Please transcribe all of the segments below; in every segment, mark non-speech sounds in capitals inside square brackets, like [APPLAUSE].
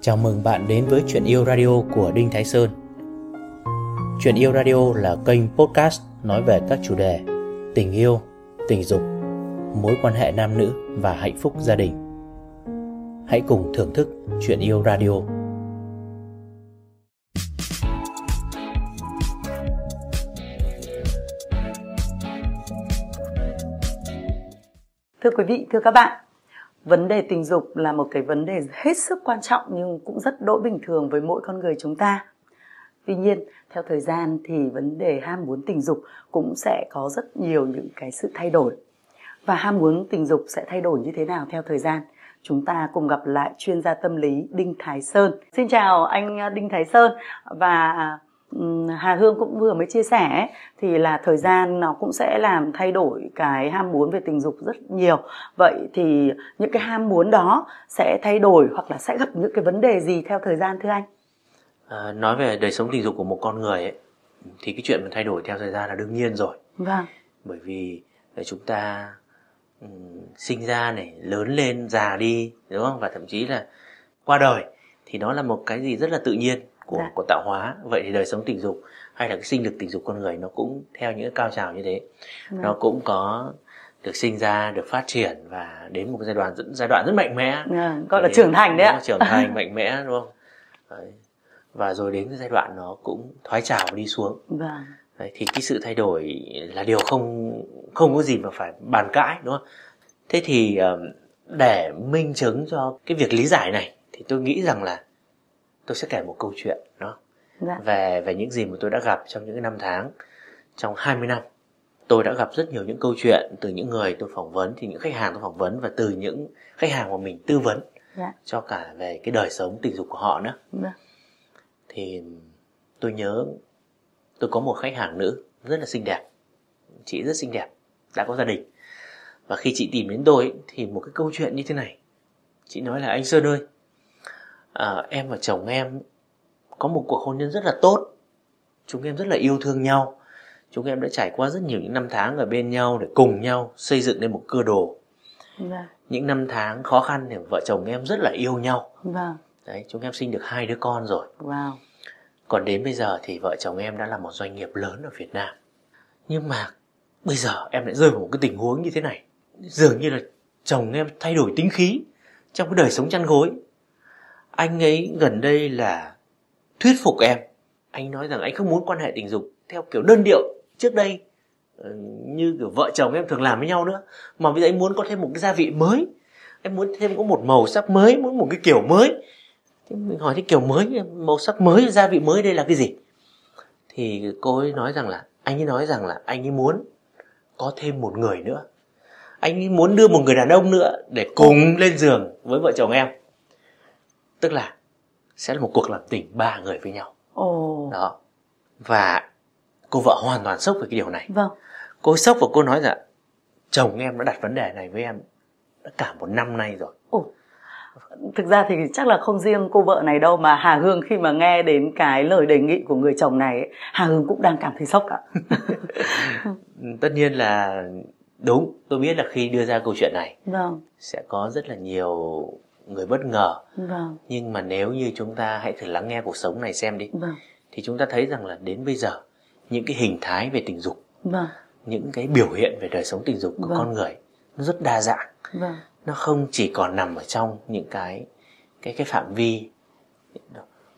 Chào mừng bạn đến với Chuyện Yêu Radio của Đinh Thái Sơn. Chuyện Yêu Radio là kênh podcast nói về các chủ đề tình yêu, tình dục, mối quan hệ nam nữ và hạnh phúc gia đình. Hãy cùng thưởng thức Chuyện Yêu Radio. Thưa quý vị, thưa các bạn, vấn đề tình dục là một cái vấn đề hết sức quan trọng nhưng cũng rất đỗi bình thường với mỗi con người chúng ta. Tuy nhiên, theo thời gian thì vấn đề ham muốn tình dục cũng sẽ có rất nhiều những cái sự thay đổi. Và ham muốn tình dục sẽ thay đổi như thế nào theo thời gian? Chúng ta cùng gặp lại chuyên gia tâm lý Đinh Thái Sơn. Xin chào anh Đinh Thái Sơn và Hà Hương cũng vừa mới chia sẻ thì là thời gian nó cũng sẽ làm thay đổi cái ham muốn về tình dục rất nhiều. Vậy thì những cái ham muốn đó sẽ thay đổi hoặc là sẽ gặp những cái vấn đề gì theo thời gian thưa anh? À, nói về đời sống tình dục của một con người ấy, thì cái chuyện mà thay đổi theo thời gian là đương nhiên rồi. Vâng. Bởi vì chúng ta um, sinh ra này, lớn lên, già đi, đúng không? Và thậm chí là qua đời thì nó là một cái gì rất là tự nhiên của dạ. của tạo hóa vậy thì đời sống tình dục hay là cái sinh lực tình dục con người nó cũng theo những cao trào như thế dạ. nó cũng có được sinh ra được phát triển và đến một cái giai đoạn giai đoạn rất mạnh mẽ dạ, gọi là trưởng thành đấy ạ trưởng thành [LAUGHS] mạnh mẽ đúng không đấy. và rồi đến cái giai đoạn nó cũng thoái trào đi xuống vâng. đấy, thì cái sự thay đổi là điều không không có gì mà phải bàn cãi đúng không thế thì để minh chứng cho cái việc lý giải này thì tôi nghĩ rằng là tôi sẽ kể một câu chuyện đó dạ. về về những gì mà tôi đã gặp trong những năm tháng trong 20 năm tôi đã gặp rất nhiều những câu chuyện từ những người tôi phỏng vấn thì những khách hàng tôi phỏng vấn và từ những khách hàng mà mình tư vấn dạ. cho cả về cái đời sống tình dục của họ nữa dạ. thì tôi nhớ tôi có một khách hàng nữ rất là xinh đẹp chị rất xinh đẹp đã có gia đình và khi chị tìm đến tôi thì một cái câu chuyện như thế này chị nói là anh sơn ơi à, em và chồng em có một cuộc hôn nhân rất là tốt. Chúng em rất là yêu thương nhau. Chúng em đã trải qua rất nhiều những năm tháng ở bên nhau để cùng nhau xây dựng nên một cơ đồ. Vâng. những năm tháng khó khăn thì vợ chồng em rất là yêu nhau. Vâng. đấy chúng em sinh được hai đứa con rồi. Wow. còn đến bây giờ thì vợ chồng em đã là một doanh nghiệp lớn ở Việt Nam. Nhưng mà bây giờ em lại rơi vào một cái tình huống như thế này. Dường như là chồng em thay đổi tính khí trong cái đời sống chăn gối anh ấy gần đây là thuyết phục em. Anh nói rằng anh không muốn quan hệ tình dục theo kiểu đơn điệu. Trước đây ờ, như kiểu vợ chồng em thường làm với nhau nữa. Mà bây giờ anh muốn có thêm một cái gia vị mới. Em muốn thêm có một màu sắc mới, muốn một cái kiểu mới. Thế mình hỏi cái kiểu mới màu sắc mới, gia vị mới đây là cái gì? Thì cô ấy nói rằng là, anh ấy nói rằng là anh ấy muốn có thêm một người nữa. Anh ấy muốn đưa một người đàn ông nữa để cùng lên giường với vợ chồng em tức là sẽ là một cuộc làm tình ba người với nhau Ồ. đó và cô vợ hoàn toàn sốc về cái điều này vâng cô sốc và cô nói rằng chồng em đã đặt vấn đề này với em đã cả một năm nay rồi Ồ. thực ra thì chắc là không riêng cô vợ này đâu mà Hà Hương khi mà nghe đến cái lời đề nghị của người chồng này Hà Hương cũng đang cảm thấy sốc ạ [LAUGHS] tất nhiên là đúng tôi biết là khi đưa ra câu chuyện này vâng. sẽ có rất là nhiều người bất ngờ vâng. nhưng mà nếu như chúng ta hãy thử lắng nghe cuộc sống này xem đi vâng. thì chúng ta thấy rằng là đến bây giờ những cái hình thái về tình dục vâng. những cái biểu hiện về đời sống tình dục của vâng. con người nó rất đa dạng vâng. nó không chỉ còn nằm ở trong những cái cái cái phạm vi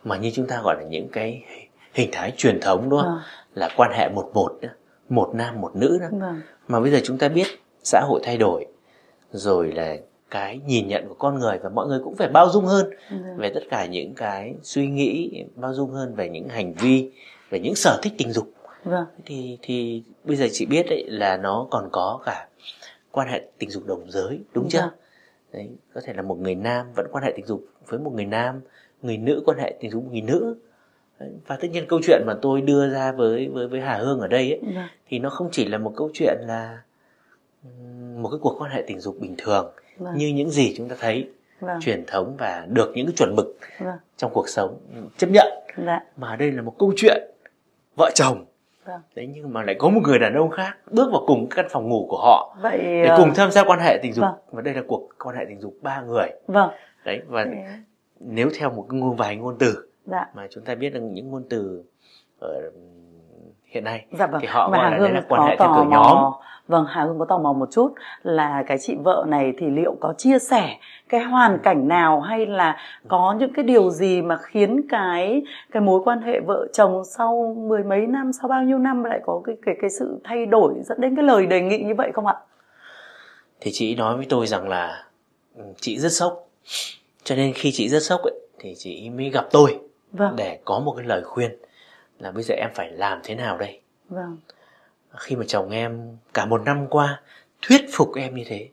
mà như chúng ta gọi là những cái hình thái truyền thống đúng không vâng. là quan hệ một một nữa một nam một nữ đó vâng. mà bây giờ chúng ta biết xã hội thay đổi rồi là cái nhìn nhận của con người và mọi người cũng phải bao dung hơn ừ. về tất cả những cái suy nghĩ bao dung hơn về những hành vi về những sở thích tình dục vâng. thì thì bây giờ chị biết đấy là nó còn có cả quan hệ tình dục đồng giới đúng chưa vâng. đấy có thể là một người nam vẫn quan hệ tình dục với một người nam người nữ quan hệ tình dục với người nữ và tất nhiên câu chuyện mà tôi đưa ra với với với Hà Hương ở đây ấy, vâng. thì nó không chỉ là một câu chuyện là một cái cuộc quan hệ tình dục bình thường vâng. như những gì chúng ta thấy vâng. truyền thống và được những cái chuẩn mực vâng. trong cuộc sống chấp nhận dạ. mà đây là một câu chuyện vợ chồng vâng. đấy nhưng mà lại có một người đàn ông khác bước vào cùng căn phòng ngủ của họ vậy để cùng tham gia quan hệ tình dục vâng. và đây là cuộc quan hệ tình dục ba người vâng đấy và Thế- nếu theo một cái ngôn vài ngôn từ dạ mà chúng ta biết rằng những ngôn từ ở hiện nay dạ vâng thì họ Và gọi là đấy là quan hệ theo kiểu nhóm vâng Hà Hương có tò mò một chút là cái chị vợ này thì liệu có chia sẻ cái hoàn cảnh nào hay là có những cái điều gì mà khiến cái cái mối quan hệ vợ chồng sau mười mấy năm sau bao nhiêu năm lại có cái cái cái sự thay đổi dẫn đến cái lời đề nghị như vậy không ạ? thì chị nói với tôi rằng là ừ, chị rất sốc. Cho nên khi chị rất sốc ấy, thì chị mới gặp tôi Vâng, để có một cái lời khuyên là bây giờ em phải làm thế nào đây? Vâng, khi mà chồng em cả một năm qua thuyết phục em như thế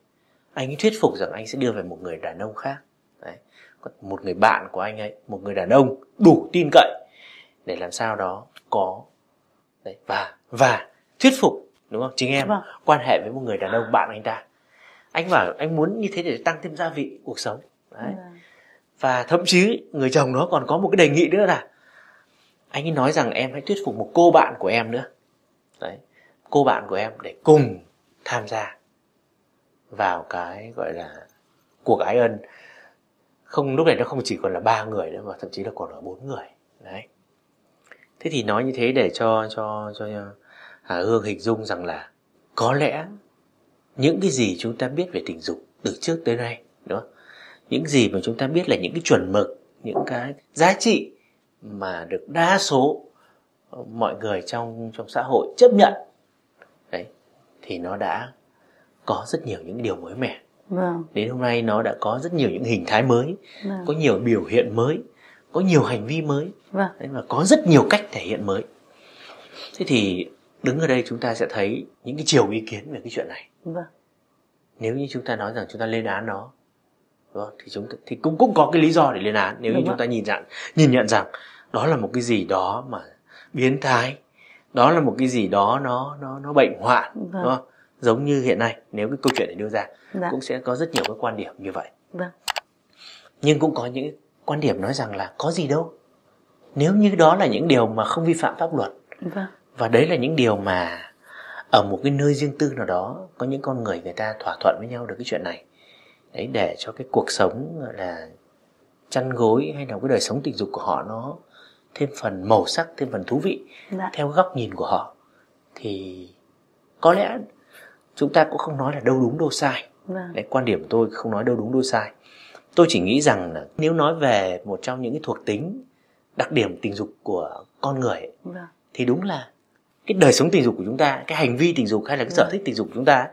anh ấy thuyết phục rằng anh sẽ đưa về một người đàn ông khác. Đấy. Một người bạn của anh ấy một người đàn ông đủ tin cậy để làm sao đó có Đấy. và và thuyết phục đúng không? Chính em Vâng. quan hệ với một người đàn ông bạn anh ta. Anh bảo anh muốn như thế để tăng thêm gia vị cuộc sống. Đấy. Vâng, và thậm chí người chồng đó còn có một cái đề nghị nữa là anh ấy nói rằng em hãy thuyết phục một cô bạn của em nữa. Đấy cô bạn của em để cùng tham gia vào cái gọi là cuộc ái ân. Không, lúc này nó không chỉ còn là ba người nữa mà thậm chí là còn là bốn người. Đấy. Thế thì nói như thế để cho cho cho Hà Hương hình dung rằng là có lẽ những cái gì chúng ta biết về tình dục từ trước tới nay, đúng không? những gì mà chúng ta biết là những cái chuẩn mực, những cái giá trị mà được đa số mọi người trong trong xã hội chấp nhận thì nó đã có rất nhiều những điều mới mẻ. Vâng, đến hôm nay nó đã có rất nhiều những hình thái mới vâng, có nhiều biểu hiện mới có nhiều hành vi mới. Vâng, đấy và có rất nhiều cách thể hiện mới. Thế thì đứng ở đây chúng ta sẽ thấy những cái chiều ý kiến về cái chuyện này. Vâng, nếu như chúng ta nói rằng chúng ta lên án nó đúng không? thì chúng ta, thì cũng cũng có cái lý do để lên án. Nếu như Đúng chúng ta nhìn nhận nhìn nhận rằng đó là một cái gì đó mà biến thái đó là một cái gì đó nó nó nó bệnh hoạn Vâng. đúng không? Giống như hiện nay nếu cái câu chuyện này đưa ra dạ, cũng sẽ có rất nhiều cái quan điểm như vậy. Vâng, nhưng cũng có những quan điểm nói rằng là có gì đâu. Nếu như đó là những điều mà không vi phạm pháp luật vâng, và đấy là những điều mà ở một cái nơi riêng tư nào đó có những con người người ta thỏa thuận với nhau được cái chuyện này đấy để cho cái cuộc sống là chăn gối hay là cái đời sống tình dục của họ nó thêm phần màu sắc thêm phần thú vị dạ, theo góc nhìn của họ thì có lẽ chúng ta cũng không nói là đâu đúng đâu sai. Vâng, đấy quan điểm tôi không nói đâu đúng đâu sai. Tôi chỉ nghĩ rằng là nếu nói về một trong những cái thuộc tính đặc điểm tình dục của con người ấy, vâng, thì đúng là cái đời sống tình dục của chúng ta cái hành vi tình dục hay là cái sở Vâng. thích tình dục của chúng ta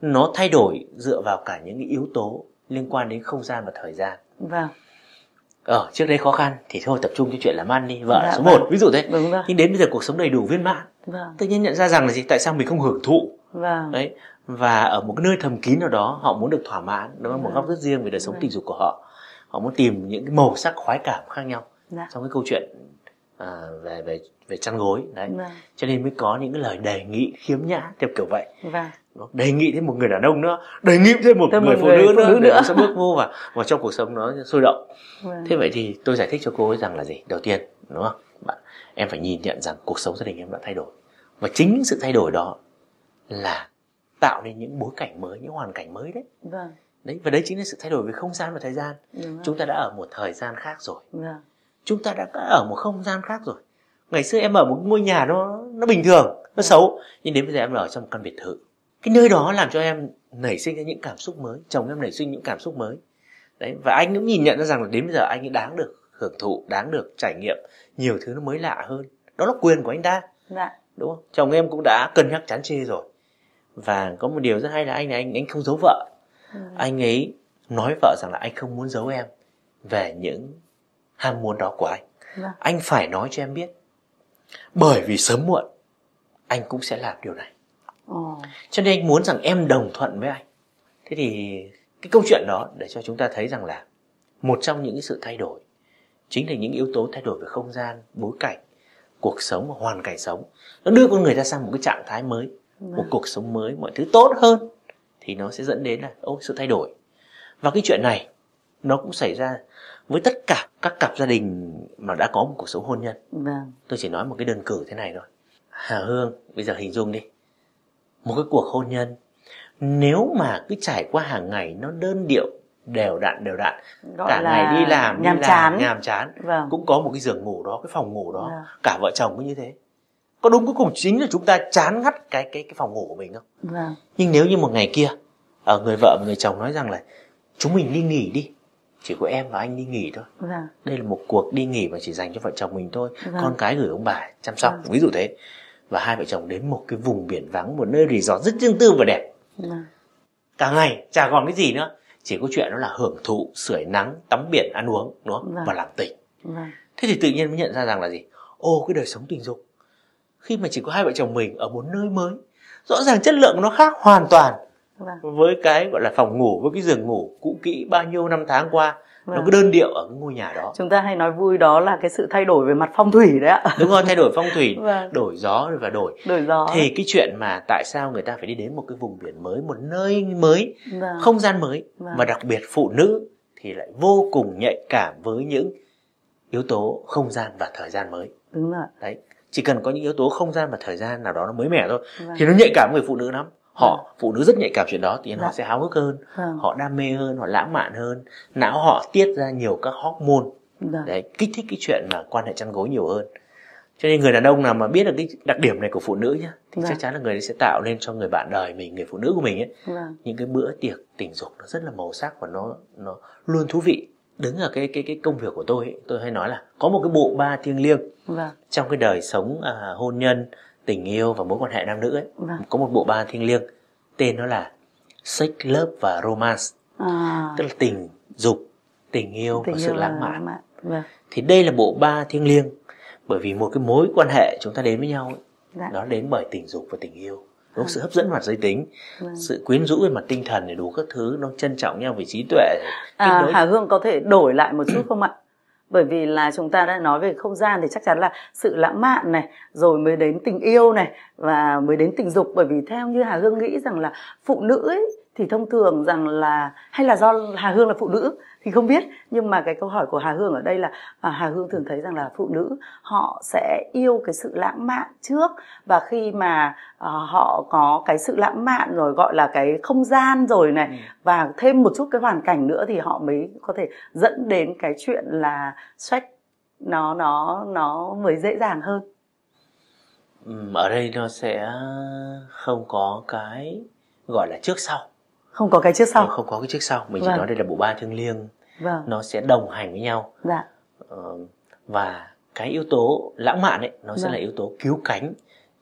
nó thay đổi dựa vào cả những cái yếu tố liên quan đến không gian và thời gian. Vâng, ở trước đây khó khăn thì thôi tập trung cho chuyện làm ăn đi vợ là Dạ số vâng. một ví dụ thế. Nhưng đến bây giờ cuộc sống đầy đủ viên mãn. Vâng, tự nhiên nhận ra rằng là gì? Tại sao mình không hưởng thụ? Vâng, đấy. Và ở một cái nơi thầm kín nào đó họ muốn được thỏa mãn đó là một Vâng. góc rất riêng về đời sống Vâng. tình dục của họ. Họ muốn tìm những cái màu sắc khoái cảm khác nhau dạ, trong cái câu chuyện à, về về về chăn gối. Đấy. Vâng, cho nên mới có những cái lời đề nghị khiếm nhã theo kiểu vậy. Vâng, Nó đề nghị thêm một người đàn ông nữa đề nghị thêm một Thêm người một phụ người nữ phụ nữa nữ để nữa. nó sẽ bước vô vào vào trong cuộc sống nó sôi động. Vâng, thế vậy thì tôi giải thích cho cô ấy rằng là gì? Đầu tiên đúng không? Bạn em phải nhìn nhận rằng cuộc sống gia đình em đã thay đổi. Và chính những sự thay đổi đó là tạo nên những bối cảnh mới những hoàn cảnh mới đấy. Vâng, đấy và đấy chính là sự thay đổi về không gian và thời gian. Đúng chúng ta đã ở một thời gian khác rồi. Vâng, chúng ta đã ở một không gian khác rồi. Ngày xưa em ở một ngôi nhà nó nó bình thường nó xấu. Nhưng đến bây giờ em ở trong một căn biệt thự cái nơi đó làm cho em nảy sinh ra những cảm xúc mới chồng em nảy sinh những cảm xúc mới. Đấy và anh cũng nhìn nhận ra rằng là đến bây giờ anh ấy đáng được hưởng thụ đáng được trải nghiệm nhiều thứ nó mới lạ hơn. Đó là quyền của anh ta. Dạ, đúng không? Chồng em cũng đã cân nhắc chán chê rồi. Và có một điều rất hay là anh này anh anh không giấu vợ. Vâng, anh ấy nói vợ rằng là anh không muốn giấu em về những ham muốn đó của anh. Vâng, anh phải nói cho em biết bởi vì sớm muộn anh cũng sẽ làm điều này ồ, cho nên anh muốn rằng em đồng thuận với anh. Thế thì cái câu chuyện đó để cho chúng ta thấy rằng là một trong những cái sự thay đổi chính là những yếu tố thay đổi về không gian bối cảnh cuộc sống và hoàn cảnh sống. Nó đưa con người ta sang một cái trạng thái mới một vâng, cuộc sống mới mọi thứ tốt hơn thì nó sẽ dẫn đến là ô sự thay đổi. Và cái chuyện này nó cũng xảy ra với tất cả các cặp gia đình mà đã có một cuộc sống hôn nhân. Vâng, tôi chỉ nói một cái đơn cử thế này thôi. Hà hương bây giờ hình dung đi một cái cuộc hôn nhân. Nếu mà cứ trải qua hàng ngày nó đơn điệu đều đặn đều đặn Gọi cả ngày đi làm nhàm đi làm, chán. nhàm chán vâng. cũng có một cái giường ngủ đó cái phòng ngủ đó. Vâng. cả vợ chồng cũng như thế. Có đúng cuối cùng chính là chúng ta chán ngắt cái cái cái phòng ngủ của mình không? Vâng. Nhưng nếu như một ngày kia ở người vợ và người chồng nói rằng là chúng mình đi nghỉ đi chỉ có em và anh đi nghỉ thôi. Vâng. Đây là một cuộc đi nghỉ mà chỉ dành cho vợ chồng mình thôi. Vâng. con cái gửi ông bà chăm sóc Vâng. ví dụ thế và hai vợ chồng đến một cái vùng biển vắng một nơi resort rất riêng tư và đẹp. Vâng cả ngày chả còn cái gì nữa. Chỉ có chuyện đó là hưởng thụ sưởi nắng tắm biển ăn uống đúng không? Vâng. và làm tình vâng. Thế thì tự nhiên mới nhận ra rằng là gì? Ô cái đời sống tình dục. Khi mà chỉ có hai vợ chồng mình ở một nơi mới rõ ràng chất lượng nó khác hoàn toàn vâng. với cái gọi là phòng ngủ với cái giường ngủ cũ kỹ bao nhiêu năm tháng qua nó Vâng. cứ đơn điệu ở cái ngôi nhà đó chúng ta hay nói vui đó là cái sự thay đổi về mặt phong thủy đấy ạ đúng không thay đổi phong thủy [LAUGHS] Vâng. đổi gió và đổi đổi gió thì cái chuyện mà tại sao người ta phải đi đến một cái vùng biển mới một nơi mới vâng. không gian mới Vâng. mà đặc biệt phụ nữ thì lại vô cùng nhạy cảm với những yếu tố không gian và thời gian mới đúng rồi đấy chỉ cần có những yếu tố không gian và thời gian nào đó nó mới mẻ thôi Vâng. thì nó nhạy cảm người phụ nữ lắm họ phụ nữ rất nhạy cảm chuyện đó thì họ Dạ. sẽ háo hức hơn vâng. họ đam mê hơn họ lãng mạn hơn. Não họ tiết ra nhiều các hormone. Vâng. Đấy kích thích cái chuyện mà quan hệ chăn gối nhiều hơn. Cho nên người đàn ông nào mà biết được cái đặc điểm này của phụ nữ nhá thì Vâng. chắc chắn là người ấy sẽ tạo nên cho người bạn đời mình người phụ nữ của mình ấy vâng. những cái bữa tiệc tình dục nó rất là màu sắc và nó nó luôn thú vị. Đứng ở cái cái cái công việc của tôi ấy, tôi hay nói là có một cái bộ ba thiêng liêng. Vâng. Trong cái đời sống à, hôn nhân tình yêu và mối quan hệ nam nữ ấy Vâng. có một bộ ba thiêng liêng tên nó là sex love và romance à, tức là tình dục tình yêu tình và sự yêu lãng là mạn vâng thì đây là bộ ba thiêng liêng bởi vì một cái mối quan hệ chúng ta đến với nhau ấy, dạ nó đến bởi tình dục và tình yêu đúng không? sự hấp dẫn mặt giới tính vâng. sự quyến rũ về mặt tinh thần để đủ các thứ nó trân trọng nhau về trí tuệ À, Hà Hương có thể đổi lại một chút [CLEARS THROAT] không ạ? Bởi vì là chúng ta đã nói về không gian thì chắc chắn là sự lãng mạn này, rồi mới đến tình yêu này và mới đến tình dục. Bởi vì theo như Hà Hương nghĩ rằng là phụ nữ ấy, thì thông thường rằng là hay là do Hà Hương là phụ nữ thì không biết nhưng mà cái câu hỏi của Hà Hương ở đây là à, Hà Hương thường thấy rằng là phụ nữ họ sẽ yêu cái sự lãng mạn trước. Và khi mà à, họ có cái sự lãng mạn rồi gọi là cái không gian rồi này Ừ. và thêm một chút cái hoàn cảnh nữa thì họ mới có thể dẫn đến cái chuyện là sex nó nó nó mới dễ dàng hơn. Ừm, ở đây nó sẽ không có cái gọi là trước sau không có cái trước sau không có cái trước sau mình chỉ Vâng. nói đây là bộ ba thiêng liêng vâng nó sẽ đồng hành với nhau dạ Ờ, và cái yếu tố lãng mạn ấy nó sẽ Vâng. là yếu tố cứu cánh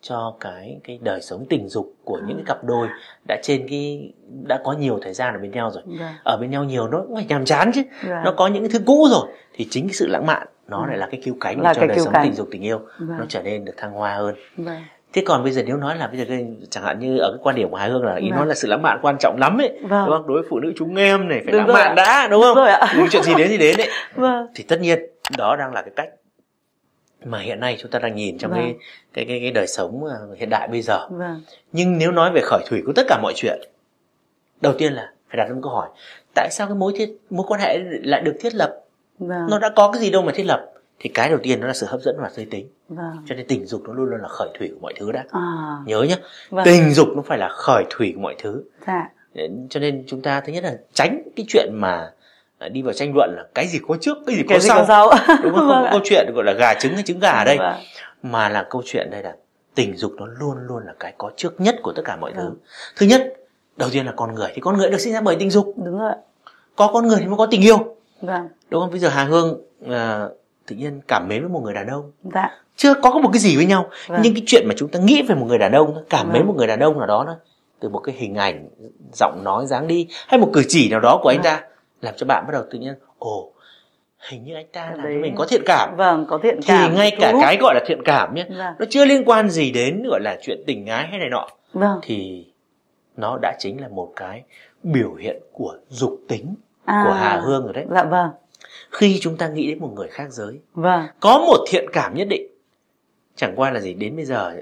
cho cái cái đời sống tình dục của những cái À. cặp đôi đã trên cái đã có nhiều thời gian ở bên nhau rồi vâng ở bên nhau nhiều nó cũng phải nhàm chán chứ Vâng. nó có những cái thứ cũ rồi thì chính cái sự lãng mạn nó Ừ. lại là cái cứu cánh Là cho cái đời sống cánh. tình dục tình yêu Vâng. nó trở nên được thăng hoa hơn vâng thế còn bây giờ nếu nói là bây giờ cái, chẳng hạn như ở cái quan điểm của Hà Hương là ý Vâng. nói là sự lãng mạn quan trọng lắm ấy Vâng. đúng không đối với phụ nữ chúng em này phải Đúng lãng mạn ạ. đã đúng không Đúng rồi ạ. Chuyện gì đến thì đến ấy [LAUGHS] vâng thì tất nhiên đó đang là cái cách mà hiện nay chúng ta đang nhìn trong Vâng. cái, cái cái cái đời sống ờ, hiện đại bây giờ vâng nhưng nếu nói về khởi thủy của tất cả mọi chuyện đầu tiên là phải đặt ra một câu hỏi tại sao cái mối thiết mối quan hệ lại được thiết lập vâng nó đã có cái gì đâu mà thiết lập thì cái đầu tiên đó là sự hấp dẫn và giới tính. Vâng. Cho nên tình dục nó luôn luôn là khởi thủy của mọi thứ đã. À. Nhớ nhé vâng. tình dục nó phải là khởi thủy của mọi thứ. Dạ. Cho nên chúng ta thứ nhất là tránh cái chuyện mà à, đi vào tranh luận là cái gì có trước cái gì cái có gì sau. có sau. Đúng không? Vâng không có [LAUGHS] câu chuyện gọi là gà trứng hay trứng gà ở đây. Vâng. mà là câu chuyện đây là tình dục nó luôn luôn là cái có trước nhất của tất cả mọi thứ. Vâng. thứ nhất đầu tiên là con người. Thì con người được sinh ra bởi tình dục. Đúng rồi có con người thì mới có tình yêu. Vâng. Đúng không? Bây giờ hà hương à, tự nhiên cảm mến với một người đàn ông. Dạ. Chưa có một cái gì với nhau. Vâng. nhưng cái chuyện mà chúng ta nghĩ về một người đàn ông cảm mến Vâng. một người đàn ông nào đó đó từ một cái hình ảnh giọng nói dáng đi hay một cử chỉ nào đó của anh Vâng. ta làm cho bạn bắt đầu tự nhiên ồ hình như anh ta làm cho mình có thiện cảm. Vâng có thiện thì cảm ngay cả cái gọi là thiện cảm nhé vâng nó chưa liên quan gì đến gọi là chuyện tình ái hay này nọ. Vâng. Thì nó đã chính là một cái biểu hiện của dục tính à, của Hà Hương rồi đấy. Dạ vâng khi chúng ta nghĩ đến một người khác giới. Vâng. Có một thiện cảm nhất định. Chẳng qua là gì đến bây giờ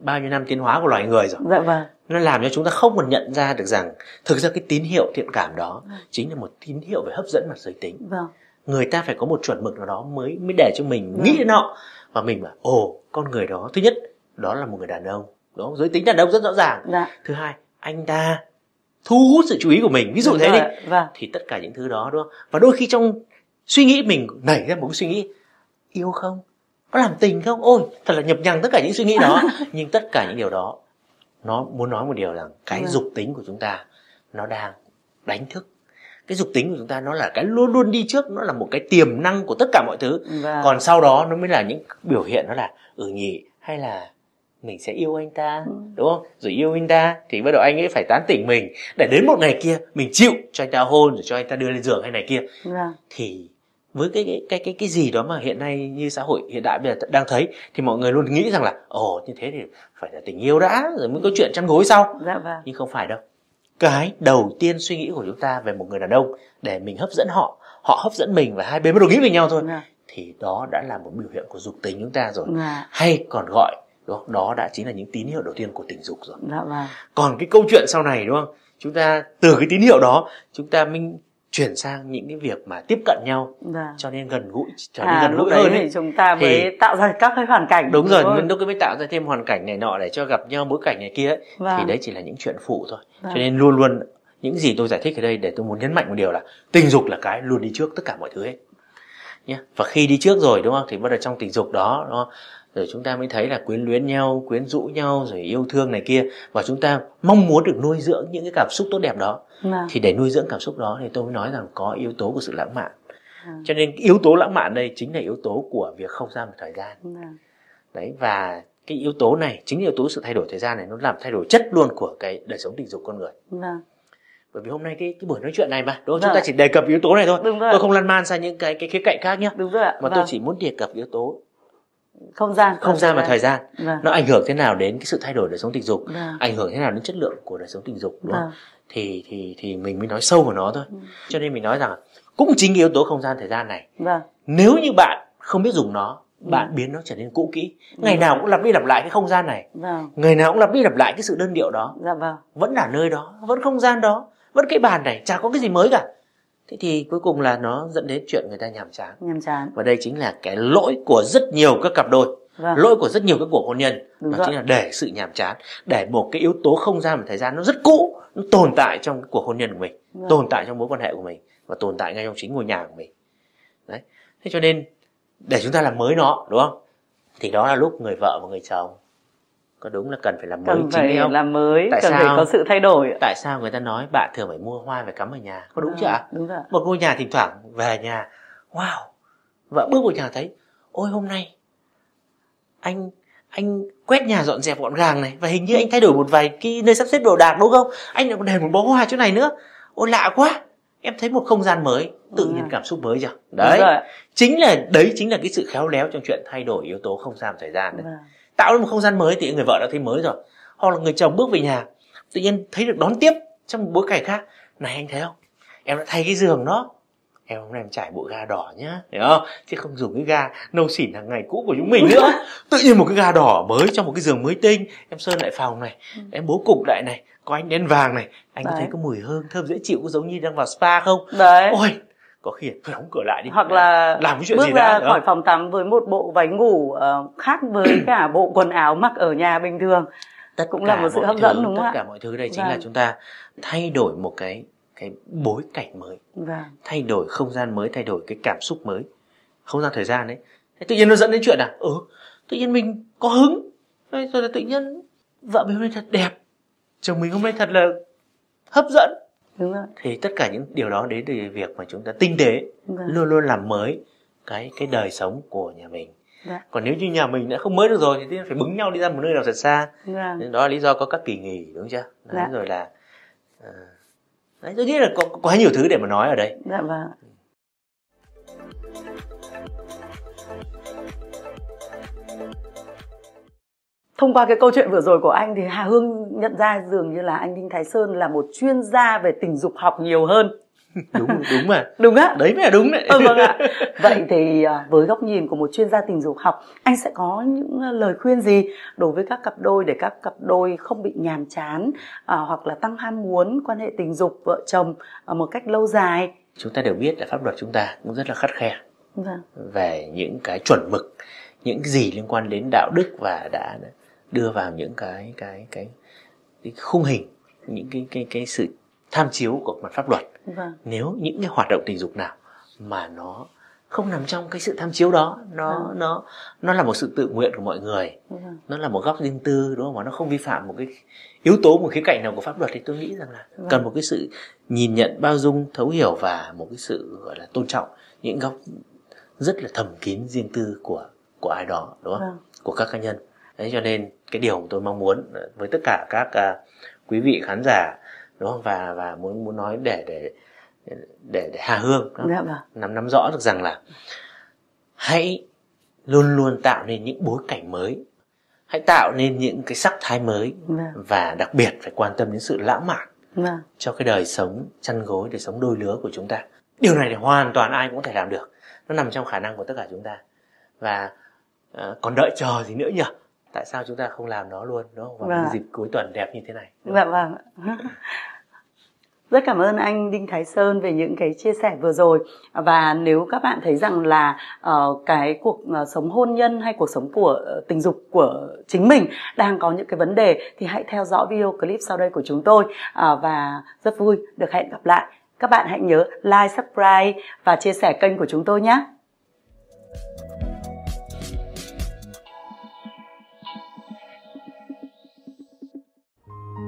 bao nhiêu năm tiến hóa của loài người rồi. Dạ vâng. Nó làm cho chúng ta không còn nhận ra được rằng thực ra cái tín hiệu thiện cảm đó chính là một tín hiệu về hấp dẫn mặt giới tính. Vâng. Người ta phải có một chuẩn mực nào đó mới mới để cho mình Vâng. nghĩ đến họ. Và mình bảo ồ con người đó thứ nhất đó là một người đàn ông. Đúng không? giới tính đàn ông rất rõ ràng. Dạ. Thứ hai anh ta thu hút sự chú ý của mình. Ví dụ Đúng thế rồi. Đi. Vâng. thì tất cả những thứ đó đúng không? Và đôi khi trong suy nghĩ mình nảy ra một cái suy nghĩ yêu không có làm tình không ôi thật là nhập nhằng tất cả những suy nghĩ đó [LAUGHS] nhưng tất cả những điều đó nó muốn nói một điều rằng cái Vâng. dục tính của chúng ta nó đang đánh thức cái dục tính của chúng ta nó là cái luôn luôn đi trước nó là một cái tiềm năng của tất cả mọi thứ Vâng. còn sau đó nó mới là những biểu hiện nó là ừ nhỉ hay là mình sẽ yêu anh ta Ừ. đúng không rồi yêu anh ta thì bắt đầu anh ấy phải tán tỉnh mình để đến một ngày kia mình chịu cho anh ta hôn rồi cho anh ta đưa lên giường hay này kia Vâng. thì với cái cái cái cái gì đó mà hiện nay như xã hội hiện đại bây giờ đang thấy thì mọi người luôn nghĩ rằng là ồ như thế thì phải là tình yêu đã rồi mới có chuyện chăn gối sau Dạ vâng. nhưng không phải đâu cái đầu tiên suy nghĩ của chúng ta về một người đàn ông để mình hấp dẫn họ họ hấp dẫn mình và hai bên bắt đầu nghĩ về nhau thôi Vâng. thì đó đã là một biểu hiện của dục tính chúng ta rồi Dạ. hay còn gọi đó, đó đã chính là những tín hiệu đầu tiên của tình dục rồi Dạ vâng. còn cái câu chuyện sau này đúng không chúng ta từ cái tín hiệu đó chúng ta mình chuyển sang những cái việc mà tiếp cận nhau Vâng. cho nên gần gũi trở nên À, gần gũi hơn thì ấy. chúng ta Thì- mới tạo ra các cái hoàn cảnh đúng rồi không? mình lúc mới tạo ra thêm hoàn cảnh này nọ để cho gặp nhau bối cảnh này kia ấy. Vâng. thì đấy chỉ là những chuyện phụ thôi Vâng. cho nên luôn luôn những gì tôi giải thích ở đây để tôi muốn nhấn mạnh một điều là tình dục là cái luôn đi trước tất cả mọi thứ hết nhé và khi đi trước rồi đúng không thì bắt đầu trong tình dục đó đúng không? Rồi chúng ta mới thấy là quyến luyến nhau quyến rũ nhau rồi yêu thương này kia và chúng ta mong muốn được nuôi dưỡng những cái cảm xúc tốt đẹp đó Vâng. thì để nuôi dưỡng cảm xúc đó thì tôi mới nói rằng có yếu tố của sự lãng mạn Vâng. cho nên yếu tố lãng mạn đây chính là yếu tố của việc không gian và thời gian Vâng. đấy và cái yếu tố này chính yếu tố sự thay đổi thời gian này nó làm thay đổi chất luôn của cái đời sống tình dục con người Vâng. bởi vì hôm nay cái cái buổi nói chuyện này mà đúng không? Vâng. chúng ta chỉ đề cập yếu tố này thôi Đúng rồi. tôi không lan man sang những cái cái khía cạnh khác nhé Đúng rồi ạ. mà Vâng. tôi chỉ muốn đề cập yếu tố không gian không gian và thời gian Vâng. nó ảnh hưởng thế nào đến cái sự thay đổi đời sống tình dục Vâng. ảnh hưởng thế nào đến chất lượng của đời sống tình dục đúng không Vâng. thì thì thì mình mới nói sâu vào nó thôi Ừ. cho nên mình nói rằng cũng chính cái yếu tố không gian thời gian này Vâng. nếu như bạn không biết dùng nó bạn biến nó trở nên cũ kỹ ngày Ừ. nào cũng lặp đi lặp lại cái không gian này Vâng. ngày nào cũng lặp đi lặp lại cái sự đơn điệu đó Dạ vâng. vẫn là nơi đó vẫn không gian đó vẫn cái bàn này chả có cái gì mới cả thế thì cuối cùng là nó dẫn đến chuyện người ta nhàm chán Nhàm chán. và đây chính là cái lỗi của rất nhiều các cặp đôi Vâng. lỗi của rất nhiều các cuộc hôn nhân Đúng đó rồi. chính là để sự nhàm chán để một cái yếu tố không gian và thời gian nó rất cũ nó tồn tại trong cái cuộc hôn nhân của mình Vâng. tồn tại trong mối quan hệ của mình và tồn tại ngay trong chính ngôi nhà của mình đấy thế cho nên để chúng ta làm mới nó đúng không thì đó là lúc người vợ và người chồng có đúng là cần phải làm mới Cần chính phải không làm mới, Tại cần phải sao? có sự thay đổi. tại sao người ta nói bạn thường phải mua hoa về cắm ở nhà có đúng chưa ạ Đúng rồi. một ngôi nhà thỉnh thoảng về nhà wow vợ bước vào nhà thấy ôi hôm nay anh anh quét nhà dọn dẹp gọn gàng này và hình như anh thay đổi một vài cái nơi sắp xếp đồ đạc đúng không anh lại còn để một bó hoa chỗ này nữa ôi lạ quá em thấy một không gian mới tự Ừ. nhiên cảm xúc mới chưa đấy chính là đấy chính là cái sự khéo léo trong chuyện thay đổi yếu tố không gian và thời gian đấy Vâng. Tạo ra một không gian mới thì người vợ đã thấy mới rồi. Hoặc là người chồng bước về nhà tự nhiên thấy được đón tiếp trong một bối cảnh khác. Này anh thấy không? Em đã thay cái giường đó. Em hôm nay em trải bộ ga đỏ nhá hiểu không? Chứ không dùng cái ga nâu xỉn hàng ngày cũ của chúng mình nữa. [LAUGHS] Tự nhiên một cái ga đỏ mới trong một cái giường mới tinh. Em sơn lại phòng này em bố cục lại này có ánh đèn vàng này. Anh có Đấy. thấy có mùi hương thơm dễ chịu có giống như đang vào spa không? Đấy. ôi có khi thôi đóng cửa lại đi. Hoặc là làm cái chuyện bước gì ra đã khỏi phòng tắm với một bộ váy ngủ ờ, khác với [CLEARS THROAT] cả bộ quần áo mặc ở nhà bình thường. Tất cũng là một sự hấp thứ, dẫn, đúng không tất ạ? cả mọi thứ đây chính là Vâng. chúng ta thay đổi một cái cái bối cảnh mới. Vâng. Thay đổi không gian mới thay đổi cái cảm xúc mới. Không gian thời gian đấy thế tự nhiên nó dẫn đến chuyện à ừ tự nhiên mình có hứng. Rồi là tự nhiên vợ mình hôm nay thật đẹp. Chồng mình hôm nay thật là hấp dẫn đúng rồi. Thì tất cả những điều đó đến từ việc mà chúng ta tinh tế vâng. luôn luôn làm mới cái cái đời sống của nhà mình. Dạ. còn nếu như nhà mình đã không mới được rồi thì phải bứng nhau đi ra một nơi nào thật xa. Nên đó là lý do có các kỳ nghỉ đúng chưa? Đấy, Dạ. rồi là à, đấy tôi nghĩ là có có quá nhiều thứ để mà nói ở đây. Dạ vâng Thông qua cái câu chuyện vừa rồi của anh thì Hà Hương nhận ra dường như là anh Đinh Thái Sơn là một chuyên gia về tình dục học nhiều hơn. đúng đúng mà [LAUGHS] Đúng á? đấy mới là đúng đấy Ừ, vâng ạ. Vậy thì à, với góc nhìn của một chuyên gia tình dục học, anh sẽ có những à, lời khuyên gì đối với các cặp đôi để các cặp đôi không bị nhàm chán à, hoặc là tăng ham muốn quan hệ tình dục vợ chồng ở một cách lâu dài? chúng ta đều biết là pháp luật chúng ta cũng rất là khắt khe Vâng, về những cái chuẩn mực những cái gì liên quan đến đạo đức và đã đưa vào những cái cái cái, cái khung hình những cái cái cái sự tham chiếu của mặt pháp luật vâng. nếu những cái hoạt động tình dục nào mà nó không nằm trong cái sự tham chiếu đó nó Vâng. nó nó là một sự tự nguyện của mọi người Vâng. nó là một góc riêng tư đúng không mà nó không vi phạm một cái yếu tố một khía cạnh nào của pháp luật thì tôi nghĩ rằng là Vâng. cần một cái sự nhìn nhận bao dung thấu hiểu và một cái sự gọi là tôn trọng những góc rất là thầm kín riêng tư của của ai đó đúng không Vâng. của các cá nhân đấy cho nên cái điều tôi mong muốn với tất cả các à, quý vị khán giả đúng không và và muốn muốn nói để để để để hà hương? Dạ vâng. nắm nắm rõ được rằng là hãy luôn luôn tạo nên những bối cảnh mới hãy tạo nên những cái sắc thái mới Vâng. và đặc biệt phải quan tâm đến sự lãng mạn Vâng. cho cái đời sống chăn gối đời sống đôi lứa của chúng ta điều này thì hoàn toàn ai cũng có thể làm được nó nằm trong khả năng của tất cả chúng ta và ờ, còn đợi chờ gì nữa nhỉ tại sao chúng ta không làm nó luôn đúng không vào Vâng. dịp cuối tuần đẹp như thế này Dạ vâng. Rất cảm ơn anh Đinh Thái Sơn về những cái chia sẻ vừa rồi và nếu các bạn thấy rằng là ờ, cái cuộc ờ, sống hôn nhân hay cuộc sống của ờ, tình dục của chính mình đang có những cái vấn đề thì hãy theo dõi video clip sau đây của chúng tôi Ờ, và rất vui được hẹn gặp lại. Các bạn hãy nhớ like, subscribe và chia sẻ kênh của chúng tôi nhé.